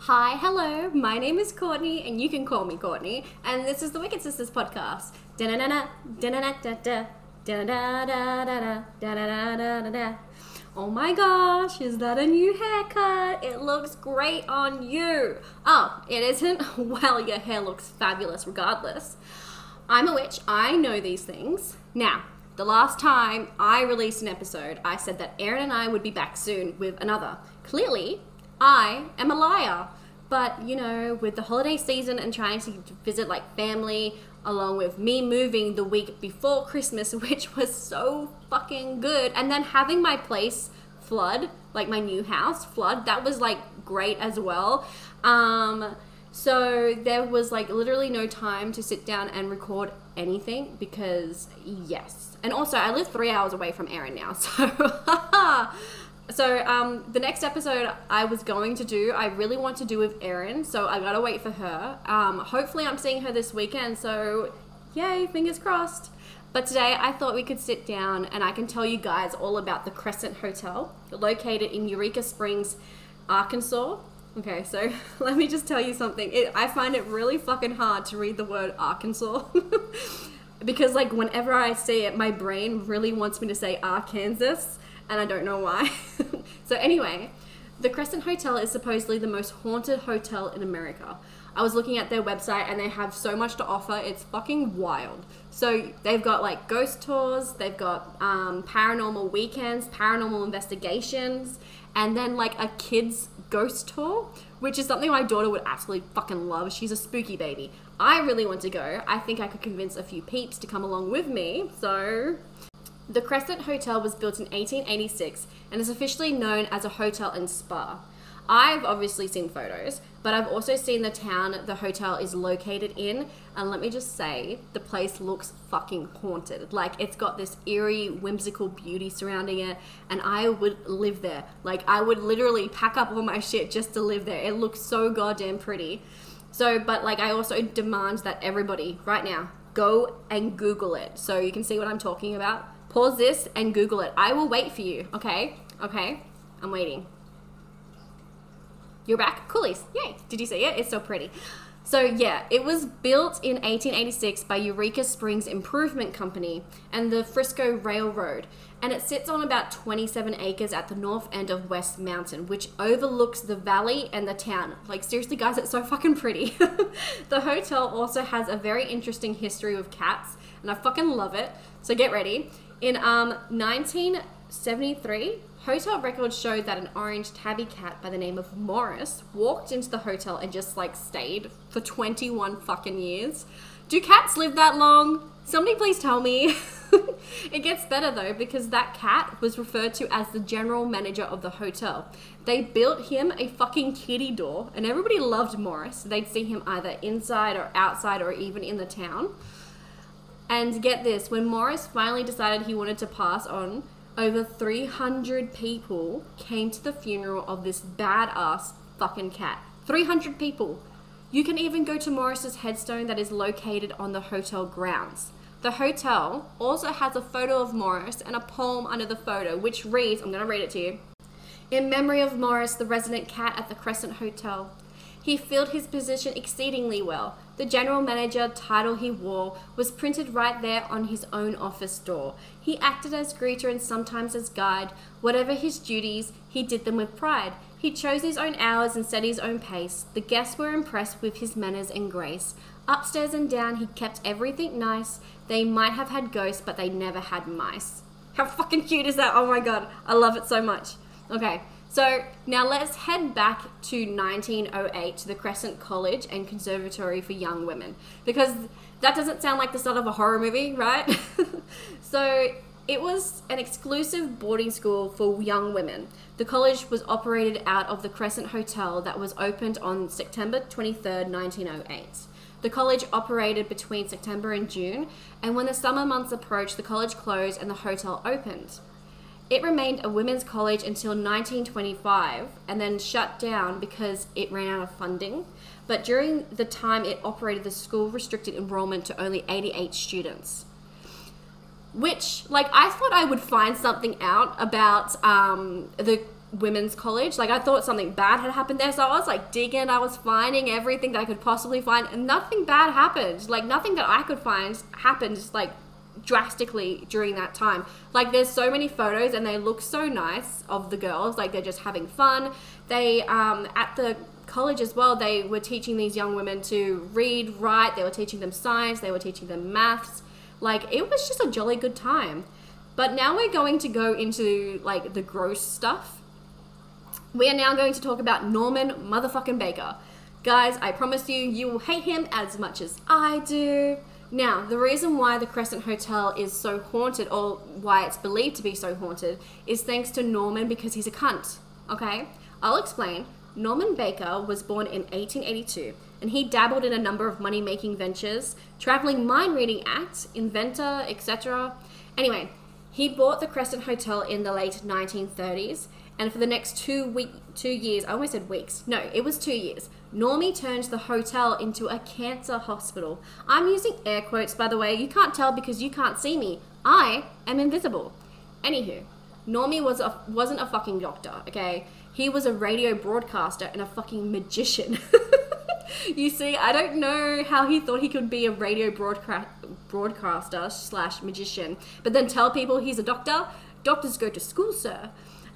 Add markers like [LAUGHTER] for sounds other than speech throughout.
Hi, hello, my name is Courtney, and you can call me Courtney, and this is the Wicked Sisters podcast. Oh my gosh, is that a new haircut? It looks great on you. Oh, it isn't? [LAUGHS] Well, your hair looks fabulous regardless. I'm a witch, I know these things. Now, the last time I released an episode, I said that Erin and I would be back soon with another. Clearly, I am a liar. But, you know, with the holiday season and trying to visit like family, along with me moving the week before Christmas, [LAUGHS] which was so fucking good, and then having my place flood, like my new house flood, that was like great as well. Um, so there was like literally no time to sit down and record anything because, yes. And also, I live three hours away from Erin now, [LAUGHS] so. [LAUGHS] So um, the next episode I was going to do, I really want to do with Erin, so I gotta wait for her. Um, hopefully, I'm seeing her this weekend, so yay, fingers crossed. But today I thought we could sit down and I can tell you guys all about the Crescent Hotel, located in Eureka Springs, Arkansas. Okay, so [LAUGHS] let me just tell you something. It, I find it really fucking hard to read the word Arkansas. [LAUGHS] because like whenever I see it, my brain really wants me to say Arkansas and I don't know why. [LAUGHS] so, anyway, the Crescent Hotel is supposedly the most haunted hotel in America. I was looking at their website and they have so much to offer. It's fucking wild. So they've got like ghost tours, they've got um, paranormal weekends, paranormal investigations, and then like a kids ghost tour, which is something my daughter would absolutely fucking love. She's a spooky baby. I really want to go. I think I could convince a few peeps to come along with me. So the Crescent Hotel was built in 1886 and is officially known as a hotel and spa. I've obviously seen photos, but I've also seen the town the hotel is located in, and let me just say, the place looks fucking haunted. Like, it's got this eerie, whimsical beauty surrounding it, and I would live there. Like, I would literally pack up all my shit just to live there. It looks so goddamn pretty. So, but like, I also demand that everybody, right now, go and Google it so you can see what I'm talking about Pause this and Google it. I will wait for you, okay? Okay? I'm waiting. You're back? Coolies. Yay. Did you see it? It's so pretty. So, yeah, it was built in 1886 by Eureka Springs Improvement Company and the Frisco Railroad. And it sits on about 27 acres at the north end of West Mountain, which overlooks the valley and the town. Like, seriously, guys, it's so fucking pretty. [LAUGHS] the hotel also has a very interesting history with cats, and I fucking love it. So, get ready. In um, 1973, hotel records showed that an orange tabby cat by the name of Morris walked into the hotel and just like stayed for 21 fucking years. Do cats live that long? Somebody please tell me. [LAUGHS] it gets better though because that cat was referred to as the general manager of the hotel. They built him a fucking kitty door and everybody loved Morris. They'd see him either inside or outside or even in the town. And get this, when Morris finally decided he wanted to pass on, over 300 people came to the funeral of this badass fucking cat. 300 people. You can even go to Morris's headstone that is located on the hotel grounds. The hotel also has a photo of Morris and a poem under the photo, which reads I'm going to read it to you. In memory of Morris, the resident cat at the Crescent Hotel. He filled his position exceedingly well. The general manager title he wore was printed right there on his own office door. He acted as greeter and sometimes as guide. Whatever his duties, he did them with pride. He chose his own hours and set his own pace. The guests were impressed with his manners and grace. Upstairs and down, he kept everything nice. They might have had ghosts, but they never had mice. How fucking cute is that? Oh my god, I love it so much. Okay, so now let's head back to 1908 to the Crescent College and Conservatory for Young Women because that doesn't sound like the start of a horror movie, right? [LAUGHS] so it was an exclusive boarding school for young women. The college was operated out of the Crescent Hotel that was opened on September 23rd, 1908. The college operated between September and June, and when the summer months approached, the college closed and the hotel opened. It remained a women's college until 1925 and then shut down because it ran out of funding. But during the time it operated, the school restricted enrollment to only 88 students. Which, like, I thought I would find something out about um, the women's college. Like I thought something bad had happened there, so I was like digging. I was finding everything that I could possibly find, and nothing bad happened. Like nothing that I could find happened. Like drastically during that time. Like there's so many photos and they look so nice of the girls. Like they're just having fun. They um at the college as well, they were teaching these young women to read, write, they were teaching them science, they were teaching them maths. Like it was just a jolly good time. But now we're going to go into like the gross stuff. We are now going to talk about Norman motherfucking Baker. Guys, I promise you, you will hate him as much as I do. Now, the reason why the Crescent Hotel is so haunted, or why it's believed to be so haunted, is thanks to Norman because he's a cunt. Okay? I'll explain. Norman Baker was born in 1882 and he dabbled in a number of money making ventures, traveling mind reading act, inventor, etc. Anyway, he bought the Crescent Hotel in the late 1930s, and for the next two week, two years, I almost said weeks. No, it was two years. Normie turned the hotel into a cancer hospital. I'm using air quotes, by the way. You can't tell because you can't see me. I am invisible. Anywho, Normie was a, wasn't a fucking doctor, okay? He was a radio broadcaster and a fucking magician. [LAUGHS] you see, I don't know how he thought he could be a radio broadcast broadcaster slash magician, but then tell people he's a doctor. Doctors go to school, sir.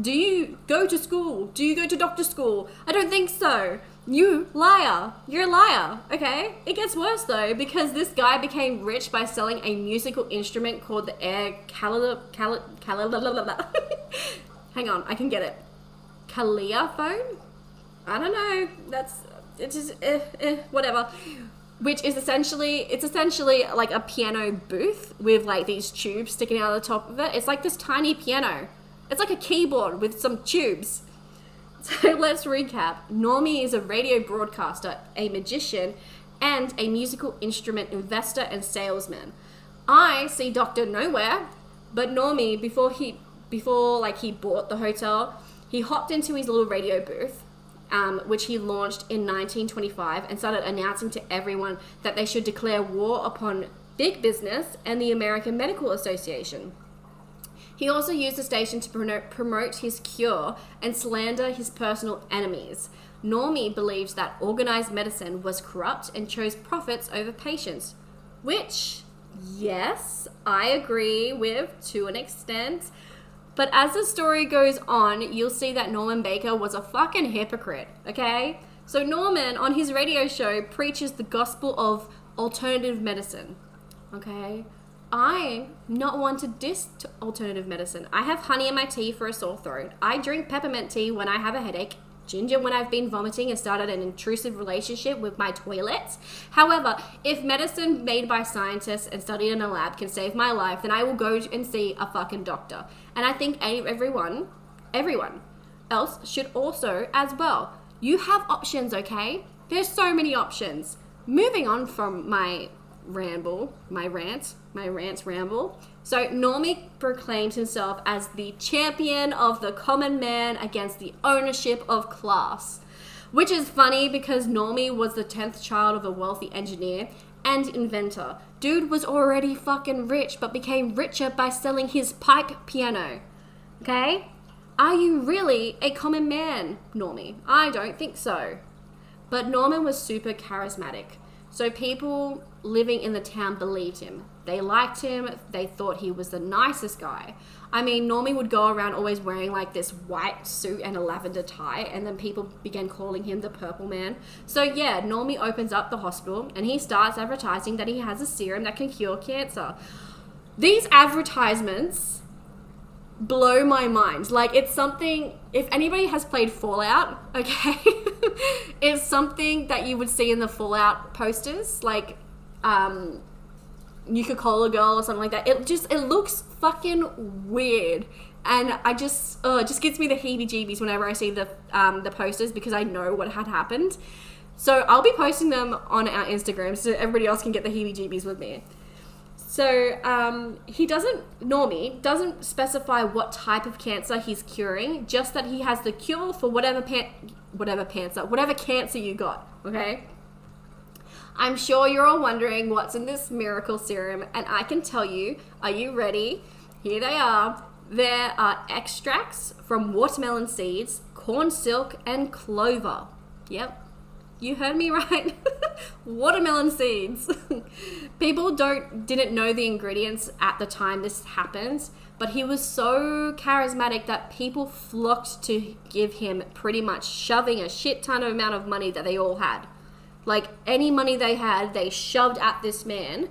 Do you go to school? Do you go to doctor school? I don't think so. You liar. You're a liar. Okay? It gets worse though because this guy became rich by selling a musical instrument called the air cali cali [LAUGHS] Hang on, I can get it. Calliaphone? I don't know. That's it's just eh, eh, whatever which is essentially it's essentially like a piano booth with like these tubes sticking out of the top of it. It's like this tiny piano. It's like a keyboard with some tubes. [LAUGHS] So let's recap. Normie is a radio broadcaster, a magician, and a musical instrument investor and salesman. I see Doctor Nowhere, but Normie before he before like he bought the hotel, he hopped into his little radio booth um, which he launched in 1925 and started announcing to everyone that they should declare war upon big business and the American Medical Association. He also used the station to promote his cure and slander his personal enemies. Normie believes that organized medicine was corrupt and chose profits over patients, which, yes, I agree with to an extent. But as the story goes on, you'll see that Norman Baker was a fucking hypocrite, okay? So Norman, on his radio show, preaches the gospel of alternative medicine, okay? I'm not one to diss alternative medicine. I have honey in my tea for a sore throat. I drink peppermint tea when I have a headache ginger when I've been vomiting and started an intrusive relationship with my toilets. However, if medicine made by scientists and studied in a lab can save my life, then I will go and see a fucking doctor. And I think everyone, everyone else should also as well. You have options, okay? There's so many options. Moving on from my ramble, my rant, my rant ramble. So Normie proclaims himself as the champion of the common man against the ownership of class. Which is funny because Normie was the 10th child of a wealthy engineer and inventor. Dude was already fucking rich but became richer by selling his pipe piano. Okay? Are you really a common man, Normie? I don't think so. But Norman was super charismatic. So people living in the town believed him. They liked him. They thought he was the nicest guy. I mean, Normie would go around always wearing like this white suit and a lavender tie, and then people began calling him the Purple Man. So, yeah, Normie opens up the hospital and he starts advertising that he has a serum that can cure cancer. These advertisements blow my mind. Like it's something if anybody has played Fallout, [LAUGHS] okay, it's something that you would see in the Fallout posters, like um Nuka Cola Girl or something like that. It just it looks fucking weird. And I just oh, it just gives me the heebie-jeebies whenever I see the um, the posters because I know what had happened. So I'll be posting them on our Instagram so everybody else can get the heebie-jeebies with me. So um, he doesn't, Normie doesn't specify what type of cancer he's curing, just that he has the cure for whatever pan- whatever cancer, whatever cancer you got. Okay. I'm sure you're all wondering what's in this miracle serum, and I can tell you. Are you ready? Here they are. there are extracts from watermelon seeds, corn silk, and clover. Yep, you heard me right. [LAUGHS] watermelon seeds. [LAUGHS] People don't didn't know the ingredients at the time this happened, but he was so charismatic that people flocked to give him pretty much shoving a shit ton of amount of money that they all had. Like any money they had, they shoved at this man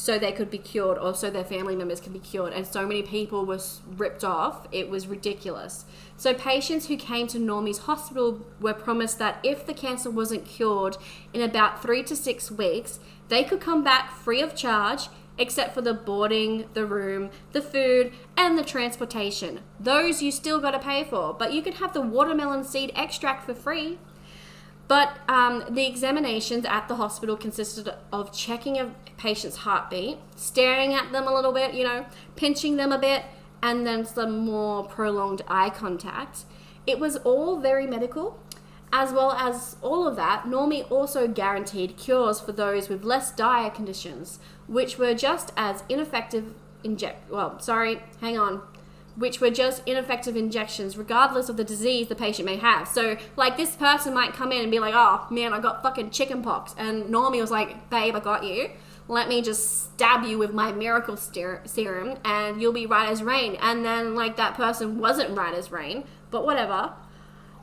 so they could be cured or so their family members can be cured. And so many people were ripped off, it was ridiculous. So, patients who came to Normie's hospital were promised that if the cancer wasn't cured in about three to six weeks, they could come back free of charge. Except for the boarding, the room, the food, and the transportation. Those you still got to pay for, but you could have the watermelon seed extract for free. But um, the examinations at the hospital consisted of checking a patient's heartbeat, staring at them a little bit, you know, pinching them a bit, and then some more prolonged eye contact. It was all very medical. As well as all of that, Normie also guaranteed cures for those with less dire conditions, which were just as ineffective inject well, sorry, hang on which were just ineffective injections, regardless of the disease the patient may have. So, like, this person might come in and be like, oh man, I got fucking chickenpox. And Normie was like, babe, I got you. Let me just stab you with my miracle serum and you'll be right as rain. And then, like, that person wasn't right as rain, but whatever.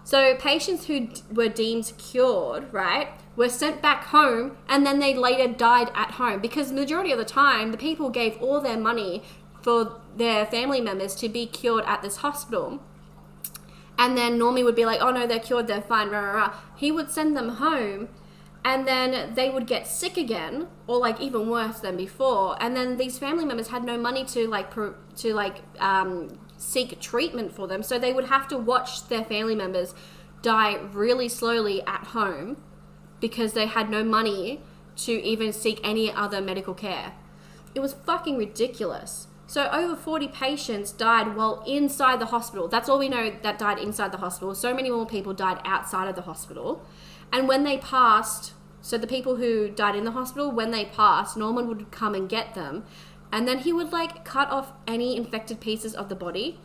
So, patients who d- were deemed cured, right, were sent back home and then they later died at home because majority of the time the people gave all their money for their family members to be cured at this hospital. And then Normie would be like, oh no, they're cured, they're fine, rah, rah, rah. He would send them home and then they would get sick again or like even worse than before and then these family members had no money to like to like um, seek treatment for them so they would have to watch their family members die really slowly at home because they had no money to even seek any other medical care it was fucking ridiculous so over 40 patients died while inside the hospital. That's all we know that died inside the hospital. So many more people died outside of the hospital. And when they passed, so the people who died in the hospital, when they passed, Norman would come and get them. And then he would like cut off any infected pieces of the body.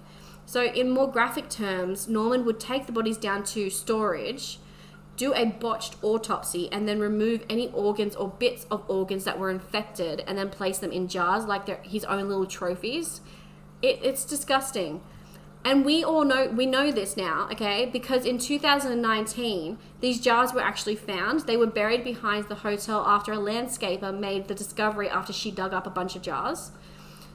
So in more graphic terms, Norman would take the bodies down to storage do a botched autopsy and then remove any organs or bits of organs that were infected and then place them in jars like they're his own little trophies. It, it's disgusting. And we all know we know this now, okay? Because in 2019, these jars were actually found. They were buried behind the hotel after a landscaper made the discovery after she dug up a bunch of jars.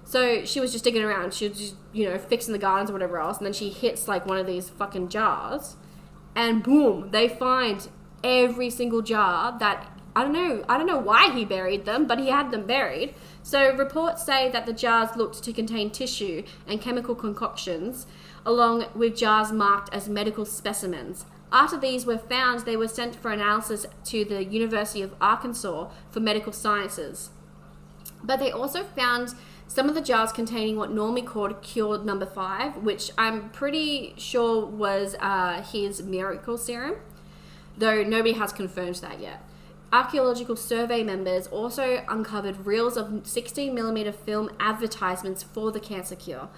So she was just digging around. She was just, you know, fixing the gardens or whatever else, and then she hits like one of these fucking jars and boom, they find every single jar that I don't know, I don't know why he buried them, but he had them buried. So reports say that the jars looked to contain tissue and chemical concoctions, along with jars marked as medical specimens. After these were found, they were sent for analysis to the University of Arkansas for medical sciences. But they also found some of the jars containing what Normie called cured number five, which I'm pretty sure was uh, his miracle serum, though nobody has confirmed that yet. Archaeological survey members also uncovered reels of 16mm film advertisements for the cancer cure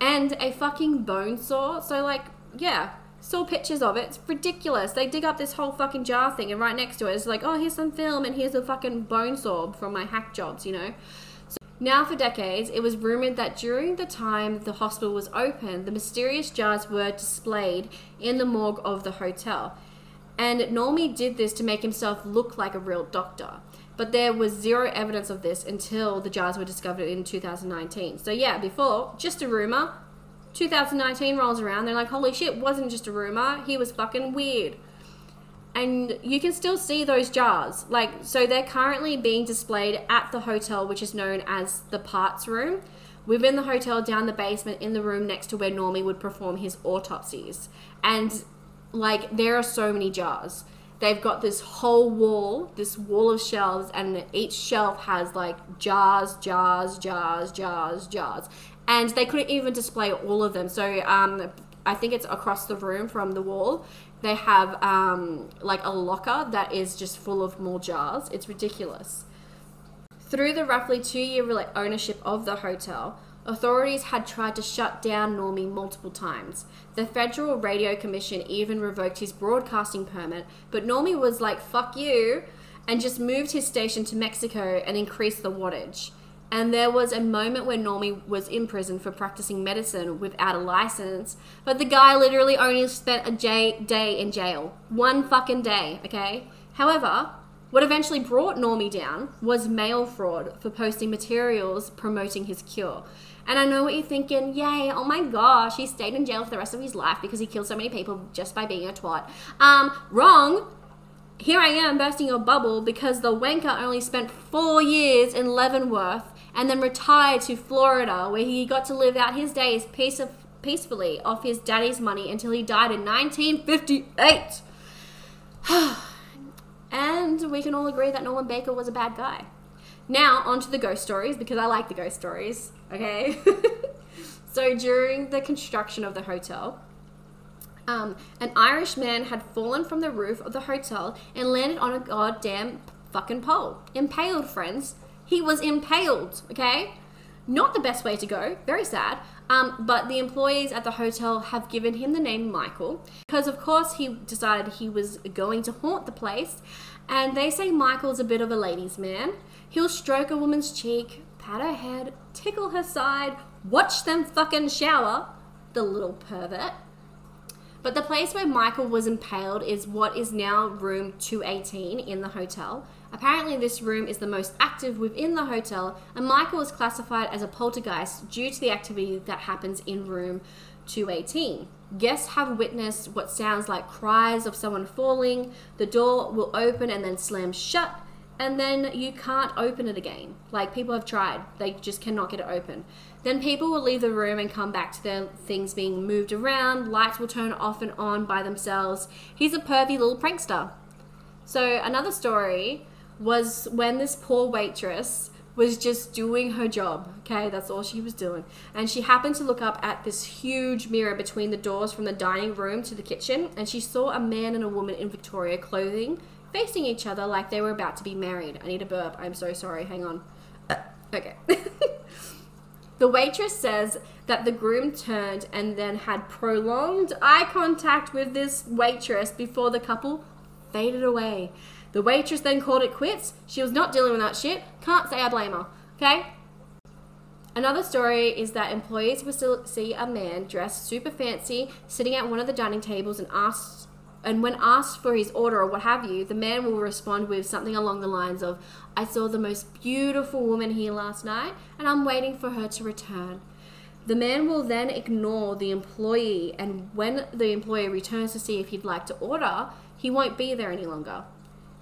and a fucking bone saw. So, like, yeah, saw pictures of it. It's ridiculous. They dig up this whole fucking jar thing, and right next to it is like, oh, here's some film, and here's a fucking bone saw from my hack jobs, you know? Now, for decades, it was rumored that during the time the hospital was open, the mysterious jars were displayed in the morgue of the hotel. And Normie did this to make himself look like a real doctor. But there was zero evidence of this until the jars were discovered in 2019. So, yeah, before, just a rumor. 2019 rolls around, they're like, holy shit, wasn't just a rumor. He was fucking weird and you can still see those jars. Like, so they're currently being displayed at the hotel, which is known as the parts room. Within the hotel, down the basement, in the room next to where Normie would perform his autopsies. And, like, there are so many jars. They've got this whole wall, this wall of shelves, and each shelf has, like, jars, jars, jars, jars, jars. And they couldn't even display all of them. So, um, I think it's across the room from the wall they have um, like a locker that is just full of more jars. It's ridiculous. Through the roughly two year ownership of the hotel, Authorities had tried to shut down Normie multiple times. The Federal Radio Commission even revoked his broadcasting permit, but Normie was like, fuck you, and just moved his station to Mexico and increased the wattage. And there was a moment where Normie was in prison for practicing medicine without a license, but the guy literally only spent a j- day in jail. One fucking day, okay? However, what eventually brought Normie down was mail fraud for posting materials promoting his cure. And I know what you're thinking, yay, oh my gosh, he stayed in jail for the rest of his life because he killed so many people just by being a twat. Um, wrong. Here I am bursting your bubble because the wanker only spent four years in Leavenworth and then retired to Florida where he got to live out his days peace of, peacefully off his daddy's money until he died in 1958. [SIGHS] and we can all agree that Norman Baker was a bad guy. Now, on to the ghost stories because I like the ghost stories, okay? [LAUGHS] so, during the construction of the hotel, um, an Irish man had fallen from the roof of the hotel and landed on a goddamn fucking pole. Impaled, friends. He was impaled, okay? Not the best way to go, very sad. Um, but the employees at the hotel have given him the name Michael because, of course, he decided he was going to haunt the place. And they say Michael's a bit of a ladies' man. He'll stroke a woman's cheek, pat her head, tickle her side, watch them fucking shower. The little pervert. But the place where Michael was impaled is what is now room 218 in the hotel. Apparently, this room is the most active within the hotel, and Michael is classified as a poltergeist due to the activity that happens in room 218. Guests have witnessed what sounds like cries of someone falling, the door will open and then slam shut, and then you can't open it again. Like people have tried, they just cannot get it open. Then people will leave the room and come back to their things being moved around, lights will turn off and on by themselves. He's a pervy little prankster. So, another story was when this poor waitress was just doing her job. Okay, that's all she was doing. And she happened to look up at this huge mirror between the doors from the dining room to the kitchen, and she saw a man and a woman in Victoria clothing facing each other like they were about to be married. I need a burp. I'm so sorry. Hang on. Uh, okay. [LAUGHS] the waitress says that the groom turned and then had prolonged eye contact with this waitress before the couple faded away. The waitress then called it quits. She was not dealing with that shit. Can't say I blame her. Okay? Another story is that employees will still see a man dressed super fancy sitting at one of the dining tables and asked and when asked for his order or what have you, the man will respond with something along the lines of, I saw the most beautiful woman here last night and I'm waiting for her to return. The man will then ignore the employee, and when the employee returns to see if he'd like to order, he won't be there any longer.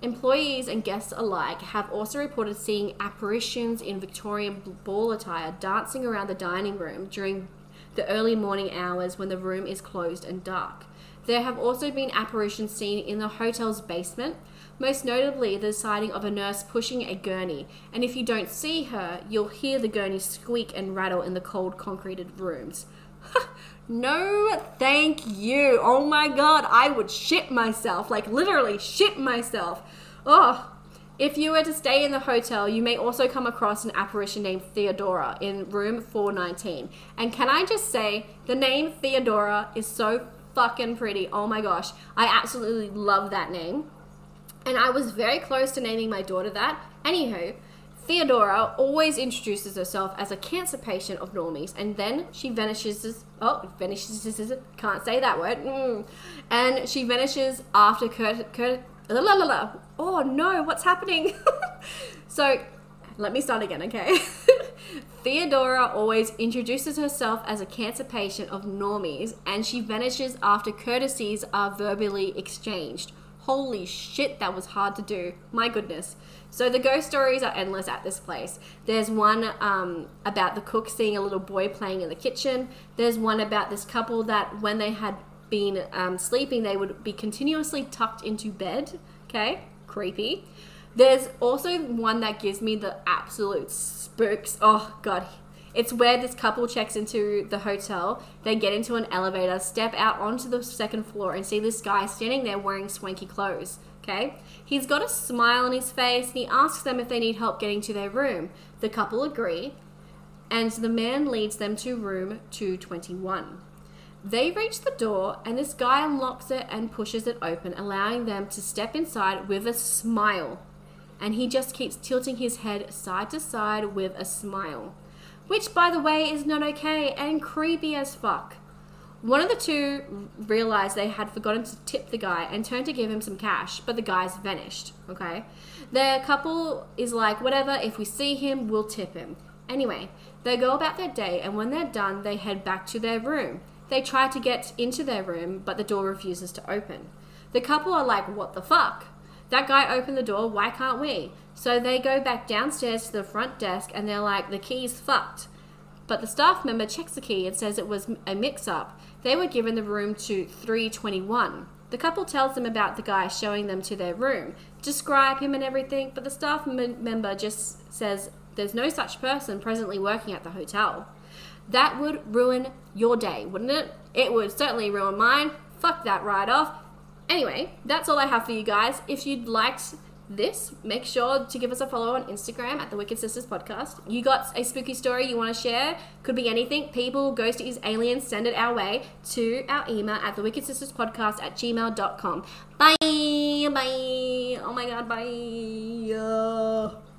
Employees and guests alike have also reported seeing apparitions in Victorian ball attire dancing around the dining room during the early morning hours when the room is closed and dark. There have also been apparitions seen in the hotel's basement, most notably the sighting of a nurse pushing a gurney, and if you don't see her, you'll hear the gurney squeak and rattle in the cold concreted rooms. [LAUGHS] no, thank you. Oh my god, I would shit myself, like literally shit myself. Oh, if you were to stay in the hotel, you may also come across an apparition named Theodora in room 419. And can I just say, the name Theodora is so fucking pretty. Oh my gosh. I absolutely love that name. And I was very close to naming my daughter that. Anywho, Theodora always introduces herself as a cancer patient of normies, and then she vanishes. Oh, vanishes. Can't say that word. Mm. And she vanishes after Kurt. Kurt la, la, la, Oh no, what's happening? [LAUGHS] so, let me start again, okay? [LAUGHS] Theodora always introduces herself as a cancer patient of normies and she vanishes after courtesies are verbally exchanged. Holy shit, that was hard to do. My goodness. So the ghost stories are endless at this place. There's one um, about the cook seeing a little boy playing in the kitchen. There's one about this couple that when they had been um, sleeping, they would be continuously tucked into bed. Okay, creepy. There's also one that gives me the absolute spooks. Oh god. It's where this couple checks into the hotel. They get into an elevator, step out onto the second floor, and see this guy standing there wearing swanky clothes. Okay? He's got a smile on his face and he asks them if they need help getting to their room. The couple agree. and the man leads them to room 221. They reach the door, and this guy unlocks it and pushes it open, allowing them to step inside with a smile. And he just keeps tilting his head side to side with a smile. Which, by the way, is not okay and creepy as fuck. One of the two realized they had forgotten to tip the guy and turned to give him some cash, but the guy's vanished. Okay? The couple is like, whatever, if we see him, we'll tip him. Anyway, they go about their day, and when they're done, they head back to their room. They try to get into their room, but the door refuses to open. The couple are like, what the fuck? That guy opened the door, why can't we? So they go back downstairs to the front desk and they're like, the key's fucked. But the staff member checks the key and says it was a mix up. They were given the room to 321. The couple tells them about the guy showing them to their room, describe him and everything, but the staff m- member just says there's no such person presently working at the hotel. That would ruin your day, wouldn't it? It would certainly ruin mine. Fuck that right off. Anyway, that's all I have for you guys. If you'd liked this, make sure to give us a follow on Instagram at the Wicked Sisters Podcast. You got a spooky story you want to share? Could be anything. People, ghosties, aliens, send it our way to our email at the Wicked Sisters Podcast at gmail.com. Bye. Bye. Oh my god, bye. Uh.